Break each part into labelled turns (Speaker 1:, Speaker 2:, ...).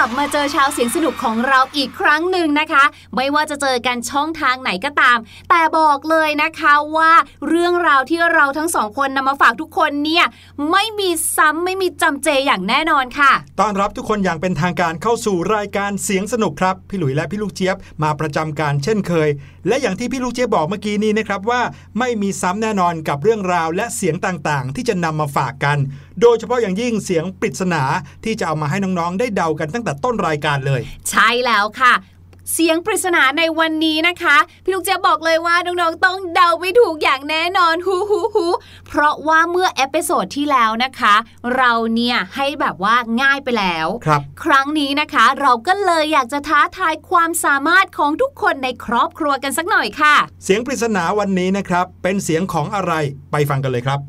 Speaker 1: ลับมาเจอชาวเสียงสนุกของเราอีกครั้งหนึ่งนะคะ ไม่ว่าจะเจอกันช่องทางไหนก็ตาม แต่บอกเลยนะคะว่าเรื่องราวที่เราทั้งสองคนนำมาฝากทุกคนเนี่ยไม่มีซ้ำไม่มีจำเจอย่างแน่นอนค่ะ
Speaker 2: ต้อนรับทุกคนอย่างเป็นทางการเข้าสู่รายการเสียงสนุกครับพี่หลุยและพี่ลูกเจี๊ยบมาประจำการเช่นเคย และอย่างที่พี่ลูกเจี๊ยบบอกเมื่อกี้นี้นะครับว่าไม่มีซ้ำแน่นอนกับเรื่องราวและเสียงต่างๆ ที่จะนำมาฝากกัน โดยเฉพาะอย่างยิ่งเสียงปริศนาที่จะเอามาให้น้องๆ ได้เดากันตั้งแต่ต้นรายการเลย
Speaker 1: ใช่แล้วค่ะเสียงปริศนาในวันนี้นะคะ พี่ลูกเจี๊ยบบอกเลยว่าน้องๆต้องเดาไม่ถูกอย่างแน่นอนฮูฮูฮูเพราะว่าเมื่อ episode ที่แล้วนะคะ เราเนี่ยให้แบบว่าง่ายไปแล้ว
Speaker 2: ครับ
Speaker 1: ครั้งนี้นะคะ เราก็เลยอยากจะท้าทายความสามารถของทุกคนในครอบครัวกันสักหน่อยค่ะ
Speaker 2: เสียงปริศนาวันนี้นะครับ เป็นเสียงของอะไรไปฟังกันเลยครับ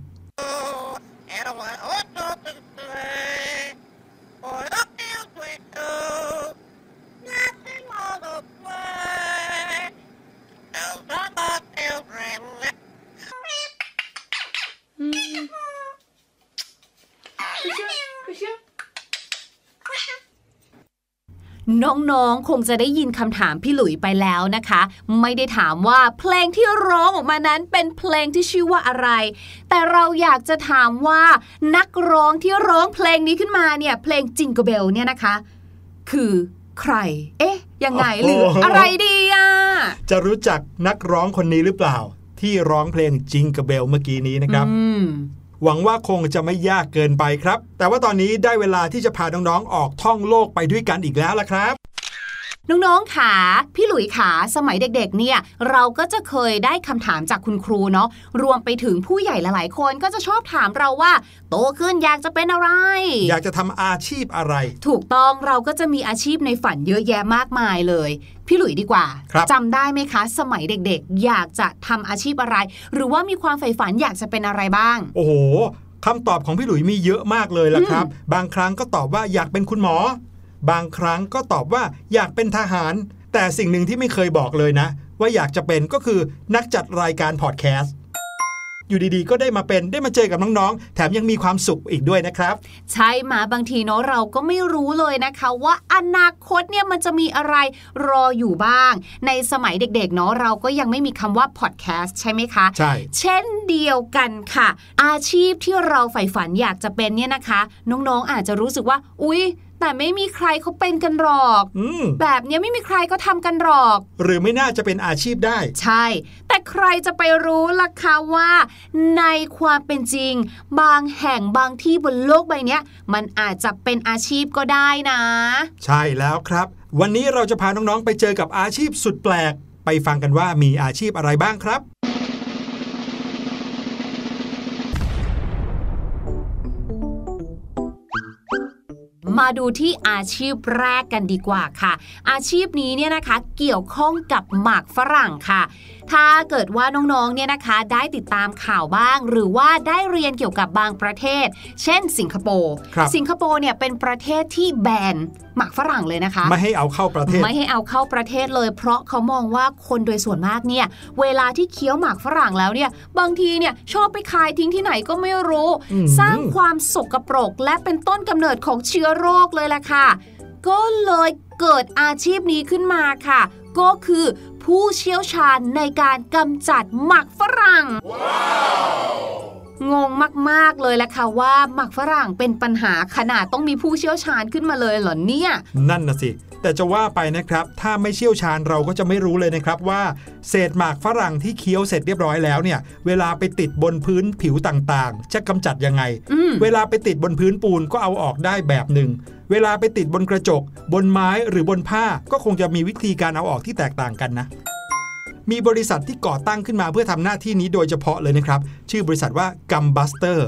Speaker 1: น้องๆ คงจะได้ยินคำถามพี่หลุยไปแล้วนะคะ ไม่ได้ถามว่าเพลงที่ร้องออกมานั้นเป็นเพลงที่ชื่อว่าอะไร แต่เราอยากจะถามว่านักร้องที่ร้องเพลงนี้ขึ้นมาเนี่ยเพลงจิงเกเบลเนี่ยนะคะ คือใคร เอ๊ะ ยังไงหรืออะไรดีอะ
Speaker 2: จะรู้จักนักร้องคนนี้หรือเปล่า ที่ร้องเพลงจิงก e เบลเมื่อกี้นี้นะครับ
Speaker 1: อืม
Speaker 2: หวังว่าคงจะไม่ยากเกินไปครับ แต่ว่าตอนนี้ได้เวลาที่จะพาน้องๆออกท่องโลกไปด้วยกันอีกแล้วล่ะครับ
Speaker 1: น้องๆขาพี่หลุยขาสมัยเด็กๆเนี่ยเราก็จะเคยได้คำถามจากคุณครูเนาะรวมไปถึงผู้ใหญ่หลายๆคนก็จะชอบถามเราว่า โตขึ้นอยากจะเป็นอะไร
Speaker 2: อยากจะทำอาชีพอะไร
Speaker 1: ถูกต้องเราก็จะมีอาชีพในฝันเยอะแยะมากมายเลยพี่หลุยดีกว่า
Speaker 2: ครับ
Speaker 1: จำได้ไหมคะ สมัยเด็กๆ อยากจะทำอาชีพอะไร หรือว่ามีความใฝ่ฝันอยากจะเป็นอะไรบ้าง
Speaker 2: โอ้โหคำตอบของพี่หลุยมีเยอะมากเลยล่ะครับ บางครั้งก็ตอบว่าอยากเป็นคุณหมอ บางครั้งก็ตอบว่าอยากเป็นทหาร แต่สิ่งหนึ่งที่ไม่เคยบอกเลยนะ ว่าอยากจะเป็นก็คือนักจัดรายการพอดแคสต์อยู่ดีๆ ก็ได้มาเป็นได้มาเจอกับน้องๆ แถมยังมีความสุขอีกด้วยนะครับ
Speaker 1: ใช่มาบางทีเนาะเราก็ไม่รู้เลยนะคะ ว่าอนาคตเนี่ยมันจะมีอะไรรออยู่บ้าง ในสมัยเด็กๆ เนาะเราก็ยังไม่มีคำว่าพอดแคสต์ใช่ไหมคะ
Speaker 2: ใช่
Speaker 1: เช่นเดียวกันค่ะ อาชีพที่เราใฝ่ฝันอยากจะเป็นเนี่ยนะคะ น้องๆ อาจจะรู้สึกว่า อุ๊ย แต่ไม่มีใครเขาเป็นกันหรอก
Speaker 2: อืม
Speaker 1: แบบเนี้ยไม่มีใครก็ทำกันหรอก
Speaker 2: หรือไม่น่าจะเป็นอาชีพได้
Speaker 1: ใช่ แต่ใครจะไปรู้ล่ะคะว่า ในความเป็นจริง บางแห่งบางที่บนโลกใบเนี้ยมันอาจจะเป็นอาชีพก็ได้นะ
Speaker 2: ใช่แล้วครับ วันนี้เราจะพาน้องๆไปเจอกับอาชีพสุดแปลก ไปฟังกันว่ามีอาชีพอะไรบ้างครับ
Speaker 1: มาดูที่อาชีพแรกกันดีกว่าค่ะ อาชีพนี้เนี่ยนะคะเกี่ยวข้องกับหมากฝรั่งค่ะ ถ้าเกิดว่าน้องๆเนี่ยนะคะได้ติดตามข่าวบ้าง หรือว่าได้เรียนเกี่ยวกับบางประเทศ เช่น สิงคโปร์
Speaker 2: ครับ
Speaker 1: สิงคโปร์เนี่ยเป็นประเทศที่แบนหมากฝรั่งเลยนะคะ
Speaker 2: ไม่ให้เอาเข้าประเทศ
Speaker 1: ไม่ให้เอาเข้าประเทศเลย เพราะเขามองว่าคนโดยส่วนมากเนี่ย เวลาที่เคี้ยวหมากฝรั่งแล้วเนี่ย บางทีเนี่ยชอบไปคายทิ้งที่ไหนก็ไม่รู้
Speaker 2: อืม
Speaker 1: สร้างความสกปรกและเป็นต้นกำเนิดของเชื้อโรคเลยล่ะค่ะ ก็เลยเกิดอาชีพนี้ขึ้นมาค่ะ ก็คือผู้เชี่ยวชาญในการกำจัดหมักฝรั่งงงมาก ๆ เลยแหละค่ะว่าหมักฝรั่งเป็นปัญหาขนาดต้องมีผู้เชี่ยวชาญขึ้นมาเลยเหรอเนี่ย
Speaker 2: นั่นนะสิ แต่จะว่าไปนะครับ ถ้าไม่เชี่ยวชาญเราก็จะไม่รู้เลยนะครับว่า เศษหมากฝรั่งที่เคี้ยวเสร็จเรียบร้อยแล้วเนี่ย เวลาไปติดบนพื้นผิวต่างๆ จะกำจัดยังไง
Speaker 1: อืม
Speaker 2: เวลาไปติดบนพื้นปูนก็เอาออกได้แบบหนึ่งเวลาไปติดบนกระจก บนไม้หรือบนผ้าก็คงจะมีวิธีการเอาออกที่แตกต่างกันนะมีบริษัทที่ก่อตั้งขึ้นมาเพื่อทำหน้าที่นี้โดยเฉพาะเลยนะครับ ชื่อบริษัทว่า Gumbuster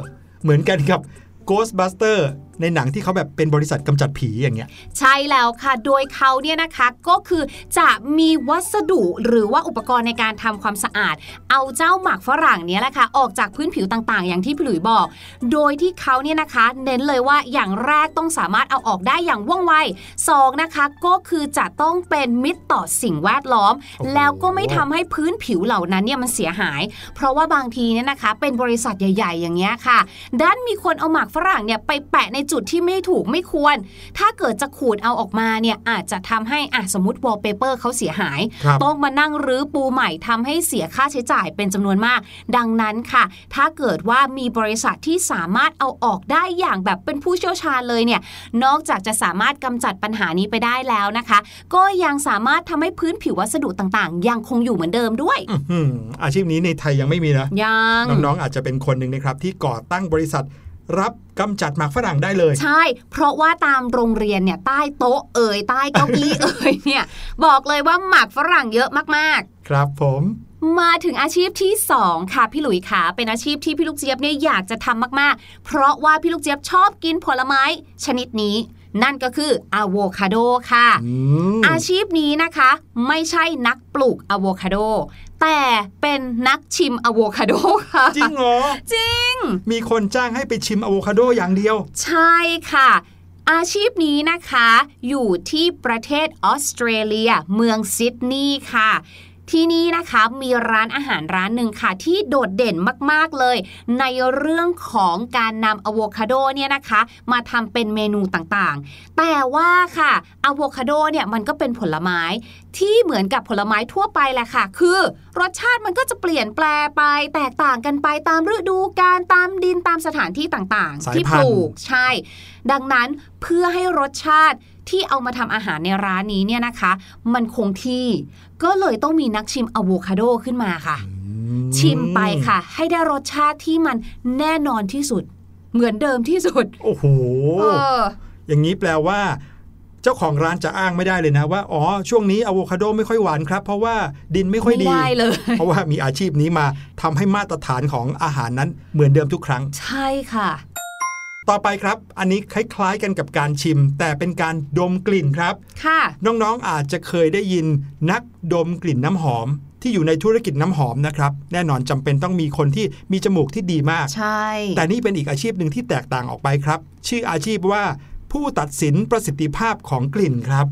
Speaker 2: เหมือนกันกับ Ghostbuster ในหนังที่เขาแบบเป็นบริษัทกำจัดผีอย่างเงี้ย
Speaker 1: ใช่แล้วค่ะ โดยเขาเนี่ยนะคะก็คือจะมีวัสดุหรือว่าอุปกรณ์ในการทำความสะอาด เอาเจ้าหมากฝรั่งเนี้ยแหละค่ะออกจากพื้นผิวต่างๆ อย่างที่พี่หลุยบอก โดยที่เขาเนี่ยนะคะเน้นเลยว่าอย่างแรกต้องสามารถเอาออกได้อย่างว่องไวสองนะคะก็คือจะต้องเป็นมิตรต่อสิ่งแวดล้อม
Speaker 2: โอ้โห
Speaker 1: แล้วก็ไม่ทำให้พื้นผิวเหล่านั้นเนี่ยมันเสียหาย เพราะว่าบางทีเนี่ยนะคะเป็นบริษัทใหญ่ ๆ อย่างเงี้ยค่ะด้านมีคนเอาหมากฝรั่งเนี่ยไปแปะในจุดที่ไม่ถูกไม่ควร ถ้าเกิดจะขูดเอาออกมาเนี่ยอาจจะทำให้อะสมมติวอลเปเปอร์เขาเสียหาย
Speaker 2: ครับ
Speaker 1: ต้องมานั่งรื้อปูใหม่ทำให้เสียค่าใช้จ่ายเป็นจำนวนมาก ดังนั้นค่ะ ถ้าเกิดว่ามีบริษัทที่สามารถเอาออกได้อย่างแบบเป็นผู้เชี่ยวชาญเลยเนี่ยนอกจากจะสามารถกำจัดปัญหานี้ไปได้แล้วนะคะ ก็ยังสามารถทำให้พื้นผิววัสดุต่างๆ ยังคงอยู่เหมือนเดิมด้วย
Speaker 2: อื้อหืออาชีพนี้ในไทยยังไม่มีนะ
Speaker 1: ยัง
Speaker 2: น้องๆอาจจะเป็นคนหนึ่งนะครับที่ก่อตั้งบริษัท รับกำจัดหมากฝรั่งได้เลย
Speaker 1: ใช่ เพราะว่าตามโรงเรียนเนี่ยใต้โต๊ะเอ่ยใต้เก้าอี้เอ่ยเนี่ย บอกเลยว่าหมากฝรั่งเยอะมากๆ
Speaker 2: ครับผม
Speaker 1: มาถึงอาชีพที่ 2 ค่ะพี่หลุยขาเป็นอาชีพที่พี่ลูกเจี๊ยบเนี่ยอยากจะทำมากๆ เพราะว่าพี่ลูกเจี๊ยบชอบกินผลไม้ชนิดนี้ นั่นก็คืออะโวคาโดค่ะ
Speaker 2: อืม
Speaker 1: อาชีพนี้นะคะ ไม่ใช่นักปลูกอะโวคาโดแต่เป็นนักชิมอะโวคาโดค่ะ
Speaker 2: จริงเหรอ
Speaker 1: จริง
Speaker 2: มีคนจ้างให้ไปชิมอะโวคาโดอย่างเดียว
Speaker 1: ใช่ค่ะอาชีพนี้นะคะ อยู่ที่ประเทศออสเตรเลีย เมืองซิดนีย์ค่ะ ที่นี่นะคะมีร้านอาหารร้านหนึ่งค่ะ ที่โดดเด่นมากๆเลย ในเรื่องของการนำอะโวคาโดเนี่ยนะคะ มาทำเป็นเมนูต่างๆ แต่ว่าค่ะอะโวคาโดเนี่ยมันก็เป็นผลไม้ที่เหมือนกับผลไม้ทั่วไปแหละค่ะ คือรสชาติมันก็จะเปลี่ยนแปลไป แตกต่างกันไปตามฤดูกาลตามดินตามสถานที่ต่าง
Speaker 2: สาย
Speaker 1: ๆที่
Speaker 2: พั
Speaker 1: ป
Speaker 2: นธุ์
Speaker 1: ลูกใช่ ดังนั้นเพื่อให้รสชาติ ที่เอามาทำอาหารในร้านนี้เนี่ยนะคะ มันคงที่ก็เลยต้องมีนักชิมอะโวคาโดขึ้นมาค่ะ ชิมไปค่ะ ให้ได้รสชาติที่มันแน่นอนที่สุด เหมือนเดิมที่สุด
Speaker 2: โอ้โห
Speaker 1: เออ
Speaker 2: อย่างนี้แปลว่า เจ้าของร้านจะอ้างไม่ได้เลยนะว่าอ๋อช่วงนี้อะโวคาโดไม่ค่อยหวานครับ เพราะว่าดินไม่ค่อยดี
Speaker 1: ไม่ได้เลย
Speaker 2: เพราะว่ามีอาชีพนี้มาทำให้มาตรฐานของอาหารนั้นเหมือนเดิมทุกครั้ง
Speaker 1: ใช่ค่ะ
Speaker 2: ต่อไปครับ อันนี้คล้ายๆกันกับการชิม แต่เป็นการดมกลิ่นครับ
Speaker 1: ค่ะ
Speaker 2: น้องๆอาจจะเคยได้ยินนักดมกลิ่นน้ำหอมที่อยู่ในธุรกิจน้ำหอมนะครับ แน่นอนจำเป็นต้องมีคนที่มีจมูกที่ดีมาก
Speaker 1: ใช่
Speaker 2: แต่นี่เป็นอีกอาชีพหนึ่งที่แตกต่างออกไปครับ ชื่ออาชีพว่าผู้ตัดสินประสิทธิภาพของกลิ่นครับ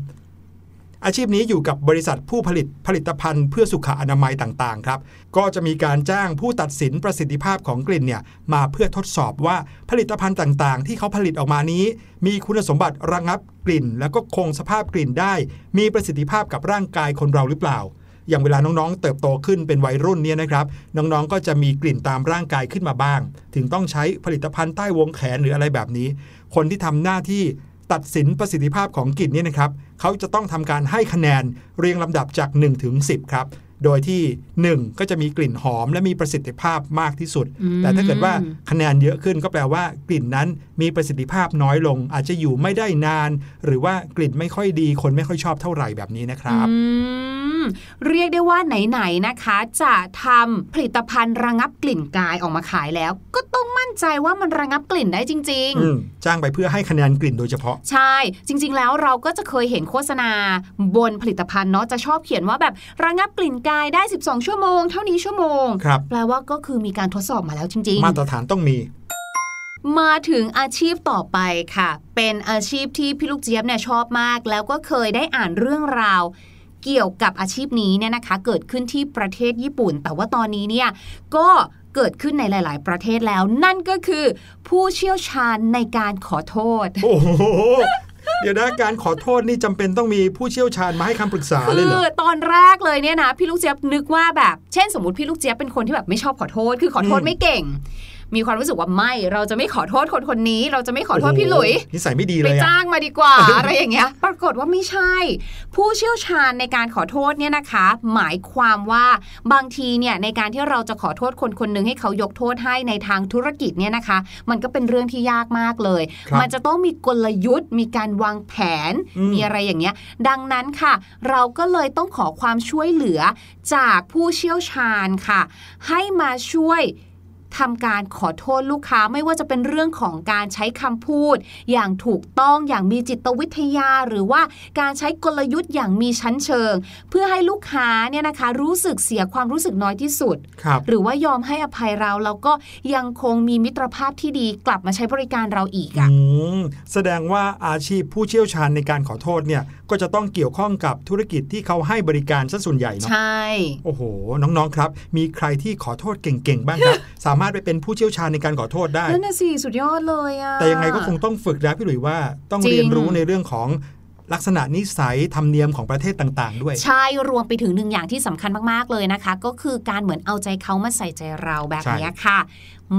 Speaker 2: อาชีพนี้อยู่กับบริษัทผู้ผลิตผลิตภัณฑ์เพื่อสุขอนามัยต่างๆครับ ก็จะมีการจ้างผู้ตัดสินประสิทธิภาพของกลิ่นเนี่ยมาเพื่อทดสอบว่าผลิตภัณฑ์ต่างๆ ที่เขาผลิตออกมานี้ มีคุณสมบัติระงับกลิ่น แล้วก็คงสภาพกลิ่นได้ มีประสิทธิภาพกับร่างกายคนเราหรือเปล่าอย่างเวลาน้องๆ เติบโตขึ้นเป็นวัยรุ่นเนี่ยนะครับ น้องๆ ก็จะมีกลิ่นตามร่างกายขึ้นมาบ้าง ถึงต้องใช้ผลิตภัณฑ์ใต้วงแขนหรืออะไรแบบนี้ คนที่ทำหน้าที่ ตัดสินประสิทธิภาพของกลิ่นเนี่ยนะครับเขาจะต้องทำการให้คะแนนเรียงลำดับจาก1ถึง10 ครับ โดยที่ 1 ก็จะมีกลิ่นหอมและมีประสิทธิภาพมากที่สุด
Speaker 1: อืม
Speaker 2: แต่ถ้าเกิดว่าคะแนนเยอะขึ้นก็แปลว่ากลิ่นนั้นมีประสิทธิภาพน้อยลง อาจจะอยู่ไม่ได้นาน หรือว่ากลิ่นไม่ค่อยดี คนไม่ค่อยชอบเท่าไหร่แบบนี้นะครับ
Speaker 1: อืมเรียกได้ว่าไหนๆนะคะ จะทำผลิตภัณฑ์ระงับกลิ่นกายออกมาขายแล้ว ก็ต้องมั่น ใจว่ามันระงับกลิ่นได้จริงๆ
Speaker 2: อืมจ้างไปเพื่อให้คะแนนกลิ่นโดยเฉพาะ
Speaker 1: ใช่ จริง ๆ แล้วเราก็จะเคยเห็นโฆษณาบนผลิตภัณฑ์เนาะจะชอบเขียนว่าแบบระงับกลิ่นกายได้ 12 ชั่วโมง เท่านี้ชั่วโมง
Speaker 2: ครับ
Speaker 1: แปลว่าก็คือมีการทดสอบมาแล้วจริง
Speaker 2: มาตรฐานต้องมี
Speaker 1: ๆมาถึงอาชีพต่อไปค่ะ เป็นอาชีพที่พี่ลูกเจี๊ยบเนี่ยชอบมาก แล้วก็เคยได้อ่านเรื่องราว เกี่ยวกับอาชีพนี้เนี่ยนะคะ เกิดขึ้นที่ประเทศญี่ปุ่น แต่ว่าตอนนี้เนี่ยก็ เกิดขึ้นในหลาย ๆ ประเทศแล้ว นั่นก็คือผู้เชี่ยวชาญในการขอโทษ
Speaker 2: โอ้โหเดี๋ยวนะการขอโทษนี่จำเป็นต้องมีผู้เชี่ยวชาญมาให้คำปรึกษา
Speaker 1: คื
Speaker 2: เลยเหร
Speaker 1: อ
Speaker 2: อ
Speaker 1: ตอนแรกเลยเนี่ยนะ พี่ลูกเจี๊ยบนึกว่าแบบ เช่นสมมติพี่ลูกเจี๊ยบเป็นคนที่แบบไม่ชอบขอโทษ คือขอโทษ
Speaker 2: อืม
Speaker 1: ไม่เก่ง มีความรู้สึกว่าไม่ เราจะไม่ขอโทษคนคนนี้ เราจะไม่ขอโทษพี่หลุย
Speaker 2: โอ้โนิสัยไม่ดี
Speaker 1: ไป
Speaker 2: เลยอะ
Speaker 1: จ้างมาดีกว่า อะไรอย่างเงี้ย ปรากฏว่าไม่ใช่ ผู้เชี่ยวชาญในการขอโทษเนี่ยนะคะ หมายความว่าบางทีเนี่ยในการที่เราจะขอโทษคนคนหนึ่งให้เขายกโทษให้ในทางธุรกิจเนี่ยนะคะ มันก็เป็นเรื่องที่ยากมากเลย
Speaker 2: ครับ
Speaker 1: มันจะต้องมีกลยุทธ์ มีการวางแผน
Speaker 2: อืม
Speaker 1: มีอะไรอย่างเงี้ย ดังนั้นค่ะ เราก็เลยต้องขอความช่วยเหลือจากผู้เชี่ยวชาญค่ะ ให้มาช่วย ทำการขอโทษลูกค้าไม่ว่าจะเป็นเรื่องของการใช้คำพูด อย่างถูกต้องอย่างมีจิตวิทยา หรือว่าการใช้กลยุทธ์อย่างมีชั้นเชิง เพื่อให้ลูกค้าเนี่ยนะคะ รู้สึกเสียความรู้สึกน้อยที่สุด
Speaker 2: ครับ
Speaker 1: หรือว่ายอมให้อภัยเราแล้วก็ยังคงมีมิตรภาพที่ดีกลับมาใช้บริการเราอีก
Speaker 2: อื
Speaker 1: อะ่ะ
Speaker 2: มแสดงว่าอาชีพผู้เชี่ยวชาญในการขอโทษเนี่ยก็จะต้องเกี่ยวข้องกับธุรกิจที่เขาให้บริการซะส่วนใหญ่เนาะ
Speaker 1: ใช่
Speaker 2: โอ้โห น้องๆครับ มีใครที่ขอโทษเก่งๆบ้างครับสามารถามารถไปเป็นผู้เชี่ยวชาญในการขอโทษได้
Speaker 1: นั่นน่ะสิสุดยอดเลยอะ
Speaker 2: แต่ยังไงก็คงต้องฝึกนะพี่หลุยว่าต้อง
Speaker 1: จริง
Speaker 2: เรียนรู้ในเรื่องของลักษณะนิสัยธรรมเนียมของประเทศต่างๆ ด้วย
Speaker 1: ใช่รวมไปถึงหนึ่งอย่างที่สำคัญมากๆเลยนะคะ ก็คือการเหมือนเอาใจเขามาใส่ใจเราแบบ
Speaker 2: ใช่
Speaker 1: นี้ค่ะ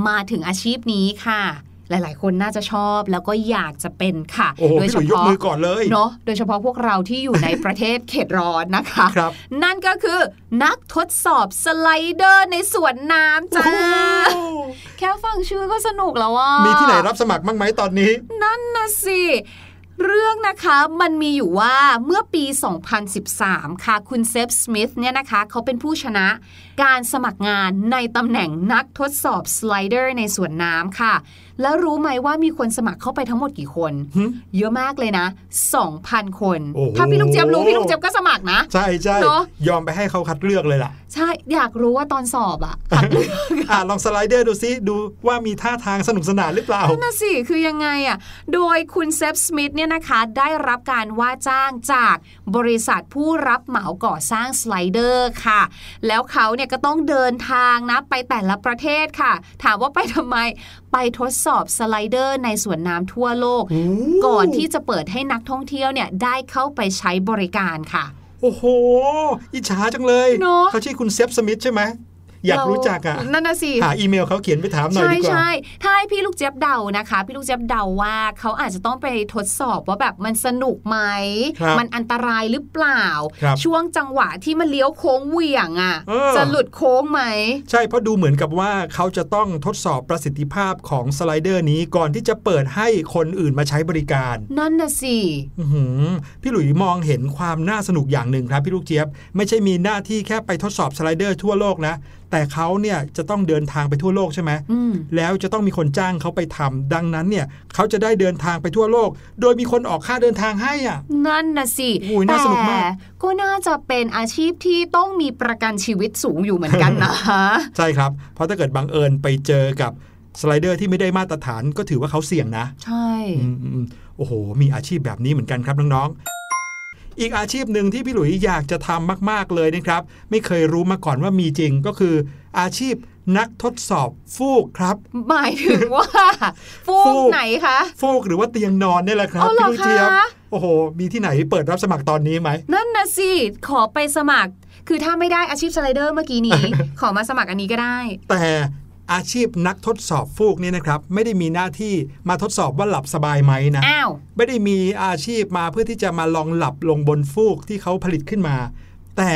Speaker 1: มาถึงอาชีพนี้ค่ะ หลาย ๆ คนน่าจะชอบแล้วก็อยากจะเป็นค่ะ
Speaker 2: โอ้โห
Speaker 1: โดย
Speaker 2: พี่ห
Speaker 1: เฉ
Speaker 2: ลุยยก
Speaker 1: พาะ
Speaker 2: มือก่อนเลย
Speaker 1: เนาะโดยเฉพาะพวกเราที่อยู่ในประเทศเขตร้อนนะคะ
Speaker 2: ครับ
Speaker 1: นั่นก็คือนักทดสอบสไลเดอร์ในสวนน้ำจ้า
Speaker 2: โอ้โห
Speaker 1: แค่ฟังชื่อก็สนุกแล้วว่า
Speaker 2: มี
Speaker 1: มี
Speaker 2: ที่ไหนรับสมัครบ้างไหมตอนนี้
Speaker 1: นั่นนะสิเรื่องนะคะมันมีอยู่ว่าเมื่อปี 2013 ค่ะ คุณเซฟสมิธเนี่ยนะคะ เขาเป็นผู้ชนะการสมัครงานในตำแหน่งนักทดสอบ slider ในสวนน้ำค่ะ แล้วรู้ไหมว่ามีคนสมัครเข้าไปทั้งหมดกี่คน
Speaker 2: หึ
Speaker 1: เยอะมากเลยนะ 2,000 คน
Speaker 2: โอ้โห
Speaker 1: ถ้าพี่ลูกเจี๊ยบรู้พี่ลูกเจี๊ยบก็สมัครนะ
Speaker 2: ใช่ใช่
Speaker 1: เนอะ
Speaker 2: ยอมไปให้เขาคัดเลือกเลยล่ะ
Speaker 1: ใช่อยากรู้ว่าตอนสอบอะคัดเลือก
Speaker 2: อะลอง slider ดูซิดูว่ามีท่าทางสนุกสนานหรือเปล่า
Speaker 1: นั่นน่ะสิคือยังไงอะโดยคุณเซฟสมิธเนี่ยนะคะได้รับการว่าจ้างจากบริษัทผู้รับเหมาก่อสร้าง slider ค่ะ แล้วเขาเนี่ยก็ต้องเดินทางนะไปแต่ละประเทศค่ะ ถามว่าไปทำไมไปทดสอบ slider ในสวนน้ำทั่วโลก ก่อนที่จะเปิดให้นักท่องเที่ยวเนี่ยได้เข้าไปใช้บริการค่ะ
Speaker 2: โอ้โห อิจฉาจังเลย
Speaker 1: เนอะ
Speaker 2: เขาชื่อคุณเซฟสมิธใช่ไหม อยากรู้จักอะ
Speaker 1: นั่นน่ะสิ
Speaker 2: หาอีเมลเขาเขียนไปถามหน่อย
Speaker 1: ใช่
Speaker 2: ดีกว่า
Speaker 1: ใช่ถ้าให้พี่ลูกเจี๊ยบเดานะคะ พี่ลูกเจี๊ยบเดาว่าเขาอาจจะต้องไปทดสอบว่าแบบมันสนุกไหม
Speaker 2: ครับ
Speaker 1: มันอันตรายหรือเปล่า
Speaker 2: ครับ
Speaker 1: ช่วงจังหวะที่มันเลี้ยวโค้งเหวี่ยงอะ
Speaker 2: เออ
Speaker 1: จะหลุดโค้งไหม
Speaker 2: ใช่เพราะดูเหมือนกับว่าเขาจะต้องทดสอบประสิทธิภาพของสไลเดอร์นี้ก่อนที่จะเปิดให้คนอื่นมาใช้บริการ
Speaker 1: นั่นน่ะสิ
Speaker 2: อื้อหือพี่หลุยมองเห็นความน่าสนุกอย่างหนึ่งครับพี่ลูกเจี๊ยบ ไม่ใช่มีหน้าที่แค่ไปทดสอบ slider ทั่วโลกนะ แต่เขาเนี่ยจะต้องเดินทางไปทั่วโลกใช่ไหม
Speaker 1: อืม
Speaker 2: แล้วจะต้องมีคนจ้างเขาไปทำดังนั้นเนี่ยเขาจะได้เดินทางไปทั่วโลก โดยมีคนออกค่าเดินทางให้อะ
Speaker 1: นั่นน่ะสิ
Speaker 2: โอ้ยน่าสนุกมาก
Speaker 1: แต่ก็น่าจะเป็นอาชีพที่ต้องมีประกันชีวิตสูงอยู่เหมือนกันนะ
Speaker 2: ใช่ครับ เพราะถ้าเกิดบังเอิญไปเจอกับ slider ที่ไม่ได้มาตรฐานก็ถือว่าเขาเสี่ยงนะ
Speaker 1: ใช่
Speaker 2: อืมอืมโอ้โห มีอาชีพแบบนี้เหมือนกันครับน้องๆ อีกอาชีพหนึ่งที่พี่หลุยอยากจะทำมาก ๆเลยนะครับ ไม่เคยรู้มาก่อนว่ามีจริงก็คือ อาชีพนักทดสอบฟูกครับ
Speaker 1: หมายถึงว่า ฟู
Speaker 2: ฟู
Speaker 1: ก
Speaker 2: ก
Speaker 1: ไหนคะ
Speaker 2: ฟูกหรือว่าเตียงนอนเนี่ยแหละครับ
Speaker 1: อ๋อเหรอ
Speaker 2: พี่ลูกเจี๊ยบ
Speaker 1: คะ
Speaker 2: โอ้โห มีที่ไหนเปิดรับสมัครตอนนี้ไหม
Speaker 1: นั่นนะสิ ขอไปสมัคร คือถ้าไม่ได้อาชีพสไลเดอร์เมื่อกี้นี้ ขอมาสมัครอันนี้ก็ได้
Speaker 2: แต่ อาชีพนักทดสอบฟูกเนี่ยนะครับ ไม่ได้มีหน้าที่มาทดสอบว่าหลับสบายไหมนะ
Speaker 1: อ้าว
Speaker 2: ไม่ได้มีอาชีพมาเพื่อที่จะมาลองหลับลงบนฟูกที่เขาผลิตขึ้นมา แต่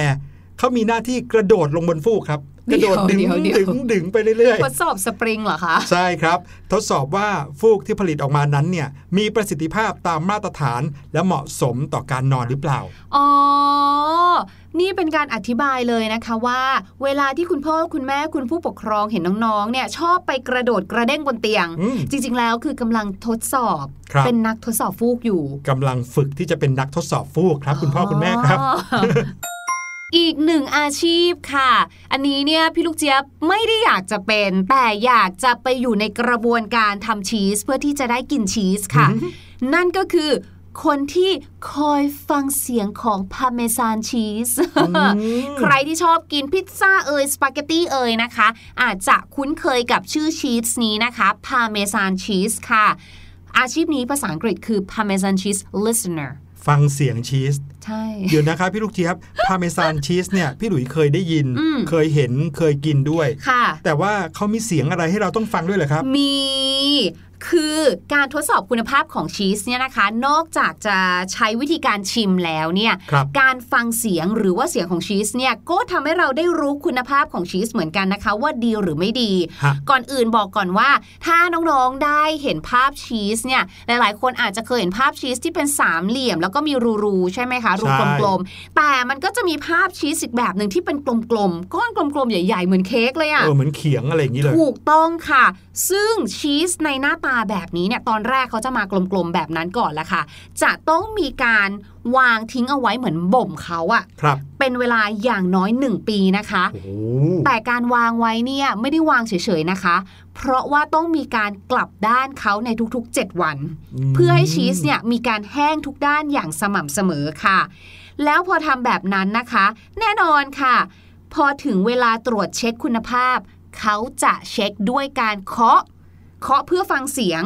Speaker 2: เขามีหน้าที่กระโดดลงบนฟูกครับกระโดดดึง
Speaker 1: เดี๋ยวเดี๋ยว
Speaker 2: ดึงดึงไปเรื่อย
Speaker 1: ทดสอบสปริงเหรอคะ
Speaker 2: ๆใช่ครับ ทดสอบว่าฟูกที่ผลิตออกมานั้นเนี่ยมีประสิทธิภาพตามมาตรฐานและเหมาะสมต่อการนอนหรือเปล่า
Speaker 1: อ๋อ นี่เป็นการอธิบายเลยนะคะว่า เวลาที่คุณพ่อคุณแม่คุณผู้ปกครองเห็นน้องๆเนี่ยชอบไปกระโดดกระเด้งบนเตียง
Speaker 2: อืม
Speaker 1: จริง ๆ แล้วคือกำลังทดสอบ
Speaker 2: ครับ
Speaker 1: เป็นนักทดสอบฟูกอยู่
Speaker 2: กำลังฝึกที่จะเป็นนักทดสอบฟูกครับ คุณพ่อคุณแม่ครับ
Speaker 1: อ๋ออีกหนึ่งอาชีพค่ะ อันนี้เนี่ยพี่ลูกเจี๊ยบไม่ได้อยากจะเป็น แต่อยากจะไปอยู่ในกระบวนการทำชีส เพื่อที่จะได้กินชีสค่ะ นั่นก็คือ คนที่คอยฟังเสียงของ Parmesan cheese ใครที่ชอบกินพิซซ่าเอยสปาเกตตี้เอยนะคะ อาจจะคุ้นเคยกับชื่อชีสนี้นะคะ Parmesan cheese ค่ะ อาชีพนี้ภาษาอังกฤษคือ Parmesan cheese listener
Speaker 2: ฟังเสียงชีส
Speaker 1: ใช่
Speaker 2: เดี๋ยวนะครับพี่ลูกเจี๊ยบ Parmesan cheese เนี่ยพี่หลุยเคยได้ยิน
Speaker 1: อืม
Speaker 2: เคยเห็นเคยกินด้วย
Speaker 1: ค่ะ
Speaker 2: แต่ว่าเขามีเสียงอะไรให้เราต้องฟังด้วยเหรอครับ
Speaker 1: มี คือการทดสอบคุณภาพของชีสเนี่ยนะคะ นอกจากจะใช้วิธีการชิมแล้วเนี่ย
Speaker 2: ครับ
Speaker 1: การฟังเสียงหรือว่าเสียงของชีสเนี่ยก็ทำให้เราได้รู้คุณภาพของชีสเหมือนกันนะคะ ว่าดีหรือไม่ดี
Speaker 2: ฮะ
Speaker 1: ก่อนอื่นบอกก่อนว่า ถ้าน้องๆได้เห็นภาพชีสเนี่ยหลายๆ คนอาจจะเคยเห็นภาพชีสที่เป็นสามเหลี่ยม แล้วก็มีรูๆใช่ไหมคะรู
Speaker 2: ใช่
Speaker 1: กลมๆแต่มันก็จะมีภาพชีสอีกแบบหนึ่งที่เป็นกลมๆก้อนกลมๆใหญ่ๆเหมือนเค้กเลยอะ
Speaker 2: เออเหมือนเขียงอะไรอย่างนี้เลย
Speaker 1: ถูกต้องค่ะ ซึ่งชีสในหน้าตาแบบนี้เนี่ยตอนแรกเขาจะมากลมๆแบบนั้นก่อนละค่ะ จะต้องมีการวางทิ้งเอาไว้เหมือนบ่มเขาอะ
Speaker 2: ครับ
Speaker 1: เป็นเวลาอย่างน้อย 1 ปีนะคะ
Speaker 2: โอ้โห
Speaker 1: แต่การวางไว้เนี่ยไม่ได้วางเฉยๆนะคะ เพราะว่าต้องมีการกลับด้านเขาในทุกๆ 7 วัน
Speaker 2: ม
Speaker 1: เพื่อให้ชีสเนี่ยมีการแห้งทุกด้านอย่างสม่ำเสมอค่ะ แล้วพอทำแบบนั้นนะคะ แน่นอนค่ะ พอถึงเวลาตรวจเช็คคุณภาพ เขาจะเช็คด้วยการเคาะ เคาะเพื่อฟังเสียง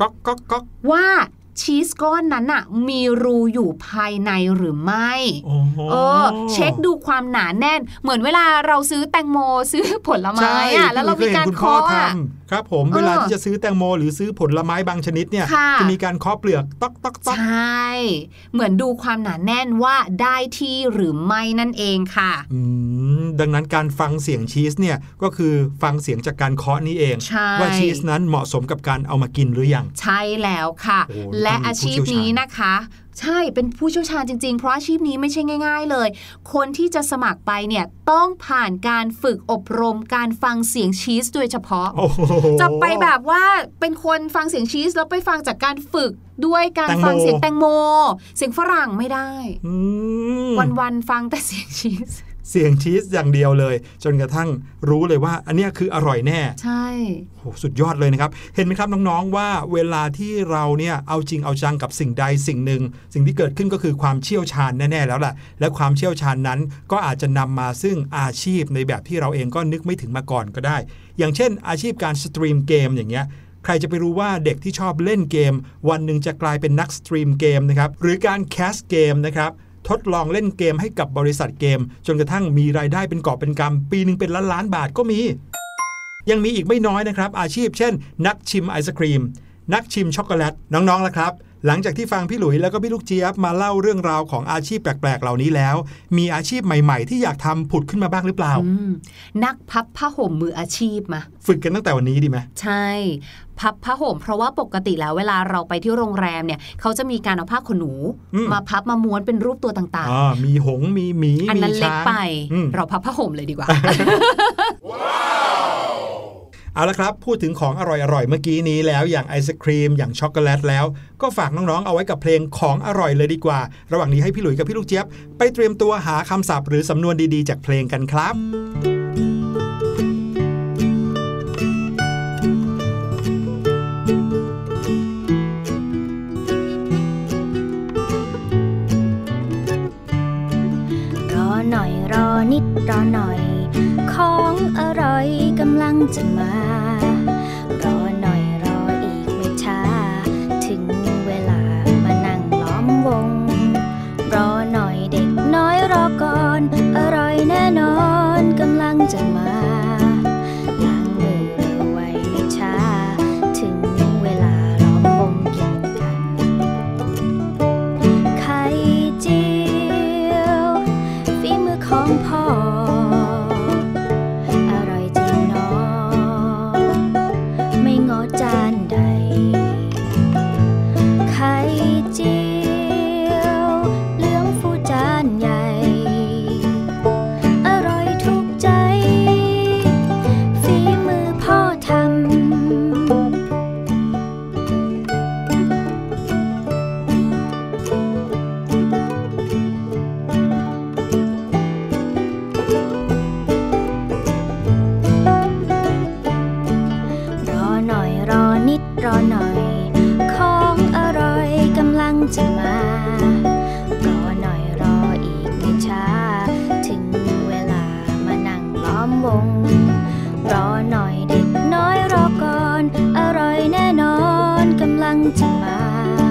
Speaker 2: ก๊อกก๊อกก๊อก
Speaker 1: ว่า ชีสก้อนนั้นน่ะมีรูอยู่ภายในหรือไม่
Speaker 2: โอ้โห
Speaker 1: เออ เช็คดูความหนาแน่น เหมือนเวลาเราซื้อแตงโมซื้อผลไม้
Speaker 2: ใช่
Speaker 1: อะแล้วเรามีการ
Speaker 2: ยห็นคุณพ่อ
Speaker 1: เคาะ
Speaker 2: ท
Speaker 1: อะำ
Speaker 2: ครับผม
Speaker 1: เออ
Speaker 2: เวลาที่จะซื้อแตงโม หรือซื้อผลไม้บางชนิดเนี่ย
Speaker 1: ค่ะ
Speaker 2: จะมีการเคาะเปลือกต๊อกต๊อกต๊อก
Speaker 1: ใช่เหมือนดูความหนาแน่นว่าได้ที่หรือไม่นั่นเองค่ะ
Speaker 2: อืมดังนั้นการฟังเสียงชีสเนี่ยก็คือฟังเสียงจากการเคาะนี้เอง
Speaker 1: ใช่
Speaker 2: ว่าชีสนั้นเหมาะสมกับการเอามากินหรือยัง
Speaker 1: ใช่แล้วค่ะ
Speaker 2: โอ้
Speaker 1: และ
Speaker 2: ต้องมี
Speaker 1: อาชีพ
Speaker 2: ผู้เชี่ยวชาญ
Speaker 1: นี้นะคะ ใช่เป็นผู้เชี่ยวชาญจริง ๆ เพราะอาชีพนี้ไม่ใช่ง่าย ๆ เลย คนที่จะสมัครไปเนี่ยต้องผ่านการฝึกอบรมการฟังเสียงชีสโดยเฉพาะ
Speaker 2: โอ้โห
Speaker 1: จะไปแบบว่าเป็นคนฟังเสียงชีสแล้วไปฟังจากการฝึกด้วยการ
Speaker 2: แตงโม
Speaker 1: ฟังเสียงแตงโม เสียงฝรั่งไม่ได้
Speaker 2: อืม
Speaker 1: วันๆฟังแต่เสียงชีส
Speaker 2: เสียงชีสอย่างเดียวเลย จนกระทั่งรู้เลยว่า อันเนี้ยคืออร่อยแน่
Speaker 1: ใช่
Speaker 2: โหสุดยอดเลยนะครับ เห็นไหมครับน้องๆว่าเวลาที่เราเนี่ยเอาจริงเอาจังกับสิ่งใดสิ่งหนึ่ง สิ่งที่เกิดขึ้นก็คือความเชี่ยวชาญแน่ๆแล้วแหละและความเชี่ยวชาญนั้นก็อาจจะนำมาซึ่งอาชีพในแบบที่เราเองก็นึกไม่ถึงมาก่อนก็ได้ อย่างเช่น อาชีพการสตรีมเกมอย่างเงี้ยใครจะไปรู้ว่าเด็กที่ชอบเล่นเกม วันหนึ่งจะกลายเป็นนักสตรีมเกมนะครับหรือการแคสเกมนะครับ ทดลองเล่นเกมให้กับบริษัทเกม จนกระทั่งมีรายได้เป็นกอบเป็นกำปีหนึ่งเป็นล้านล้านๆบาทก็มี ยังมีอีกไม่น้อยนะครับ อาชีพเช่น นักชิมไอศครีม นักชิมช็อกโกแลตน้องๆล่ะครับหลังจากที่ฟังพี่หลุยแล้วก็พี่ลูกเจี๊ยบมาเล่าเรื่องราวของอาชีพแปลกๆ เหล่านี้แล้ว มีอาชีพใหม่ๆ ที่อยากทำผุดขึ้นมาบ้างหรือเปล่า
Speaker 1: อืมนักพับผ้าห่มมืออาชีพมา
Speaker 2: ฝึกกันตั้งแต่วันนี้ดีไหม
Speaker 1: ใช่ พับผ้าห่ม เพราะว่าปกติแล้วเวลาเราไปที่โรงแรมเนี่ยเขาจะมีการเอาผ้าขนหนู
Speaker 2: อืม
Speaker 1: มาพับมาม้วนเป็นรูปตัวต่าง
Speaker 2: อ่ามีหงส์มีหมี
Speaker 1: ๆอัน
Speaker 2: มี
Speaker 1: นั้นเล็ก
Speaker 2: ช้าง
Speaker 1: ไป
Speaker 2: อืม
Speaker 1: เราพับผ้าห่มเลยดีกว่า
Speaker 2: เอาละครับ พูดถึงของอร่อยๆ เมื่อกี้นี้แล้วอย่างไอศครีม อย่างช็อกโกแลตแล้ว ก็ฝากน้องๆ เอาไว้กับเพลงของอร่อยเลยดีกว่า ระหว่างนี้ให้พี่หลุยกับพี่ลูกเจี๊ยบ ไปเตรียมตัวหาคำศัพท์หรือสำนวนดีๆ จากเพลงกันครับ
Speaker 3: รอหน่อย ของอร่อยกำลังจะมา รอหน่อยรออีกไม่ช้า ถึงเวลามานั่งล้อมวง รอหน่อยเด็กน้อยรอก่อน อร่อยแน่นอนกำลังจะมา รอหน่อยเด็กน้อยรอก่อน อร่อย
Speaker 1: แน่นอนกำลังจะมา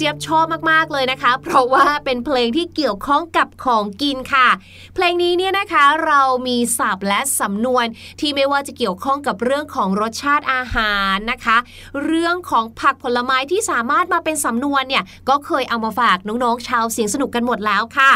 Speaker 1: เจี๊ยบชอบมากๆเลยนะคะ เพราะว่าเป็นเพลงที่เกี่ยวข้องกับของกินค่ะ เพลงนี้เนี่ยนะคะเรามีศัพท์และสำนวนที่ไม่ว่าจะเกี่ยวข้องกับเรื่องของรสชาติอาหารนะคะ เรื่องของผักผลไม้ที่สามารถมาเป็นสำนวนเนี่ยก็เคยเอามาฝากน้องๆ ชาวเสียงสนุกกันหมดแล้วค่ะ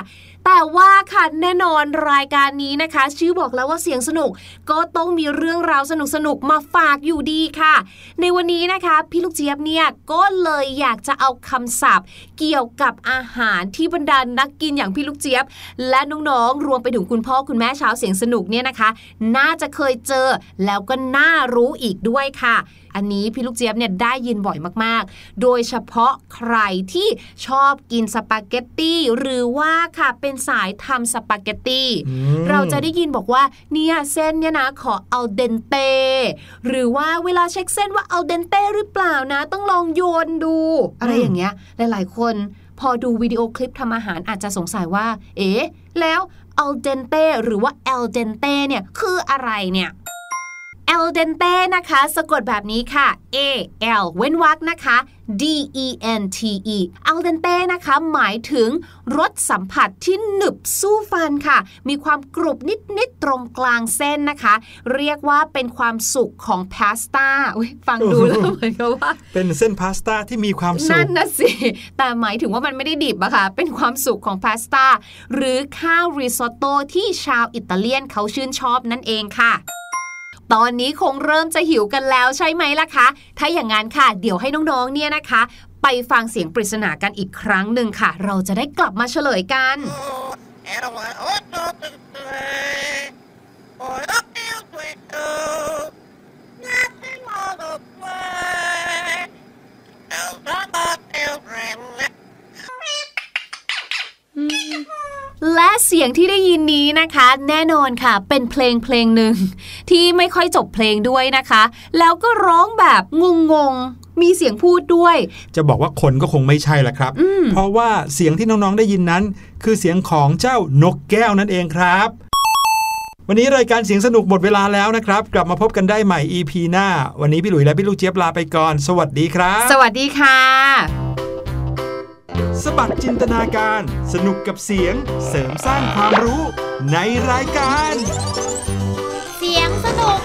Speaker 1: แต่ว่าค่ะแน่นอนรายการนี้นะคะ ชื่อบอกแล้วว่าเสียงสนุก ก็ต้องมีเรื่องราวสนุกๆมาฝากอยู่ดีค่ะ ในวันนี้นะคะพี่ลูกเจี๊ยบเนี่ยก็เลยอยากจะเอาคำศัพท์ เกี่ยวกับอาหารที่บรรดานักกินอย่างพี่ลูกเจี๊ยบและน้องๆ รวมไปถึงคุณพ่อคุณแม่ชาวเสียงสนุกเนี่ยนะคะ น่าจะเคยเจอแล้วก็น่ารู้อีกด้วยค่ะ อันนี้พี่ลูกเจี๊ยบเนี่ยได้ยินบ่อยมากๆ โดยเฉพาะใครที่ชอบกินสปาเกตตี้หรือว่าค่ะเป็นสายทำสปาเกตตี้
Speaker 2: อืม
Speaker 1: เราจะได้ยินบอกว่าเนี่ยเส้นเนี่ยนะขอเอาเดนเต้หรือว่าเวลาเช็คเส้นว่าเอาเดนเต้หรือเปล่านะ ต้องลองโยนดู อะไรอย่างเงี้ยหลายๆคน พอดูวิดีโอคลิปทำอาหารอาจจะสงสัยว่า เอ๊ะ แล้วเอลเดนเต้หรือว่าเอลเดนเต้เนี่ย คืออะไรเนี่ย al dente นะคะ สะกดแบบนี้ค่ะ a l เว้นวรรคนะคะ d e n t e al dente นะคะ หมายถึงรสสัมผัสที่หนึบสู้ฟันค่ะ มีความกรุบนิด ๆ ตรงกลางเส้นนะคะ เรียกว่าเป็นความสุขของพาสต้าอุ๊ยฟังดูแล้วเหมือนกับว่า
Speaker 2: เป็นเส้นพาสต้าที่มีความสุ
Speaker 1: นั่
Speaker 2: ข
Speaker 1: นนะสิ แต่หมายถึงว่ามันไม่ได้ดิบอะค่ะ เป็นความสุขของพาสต้าหรือข้าวริซอตโต้ที่ชาวอิตาเลียนเขาชื่นชอบนั่นเองค่ะ ตอนนี้คงเริ่มจะหิวกันแล้วใช่ไหมล่ะคะ ถ้าอย่างนั้นค่ะ เดี๋ยวให้น้องๆ เนี่ยนะคะ ไปฟังเสียงปริศนากันอีกครั้งหนึ่งค่ะ เราจะได้กลับมาเฉลยกัน
Speaker 4: Era uma outra play. Or the field we do. Nothing more to play. Else I'm not children.
Speaker 1: และเสียงที่ได้ยินนี้นะคะ แน่นอนค่ะ เป็นเพลงเพลงหนึ่ง ที่ไม่ค่อยจบเพลงด้วยนะคะ แล้วก็ร้องแบบงงๆ มีเสียงพูดด้วย
Speaker 2: จะบอกว่าคนก็คงไม่ใช่ละครับ
Speaker 1: อืม
Speaker 2: เพราะว่าเสียงที่น้องๆได้ยินนั้น คือเสียงของเจ้านกแก้วนั่นเองครับวันนี้รายการเสียงสนุกหมดเวลาแล้วนะครับ กลับมาพบกันได้ใหม่ EP หน้า วันนี้พี่หลุยและพี่ลูกเจี๊ยบลาไปก่อน สวัสดีครับ
Speaker 1: สวัสดีค่ะ
Speaker 2: สบัดจินตนาการ สนุกกับเสียงเสริมสร้างความรู้ในรายการ
Speaker 3: เสียงสนุก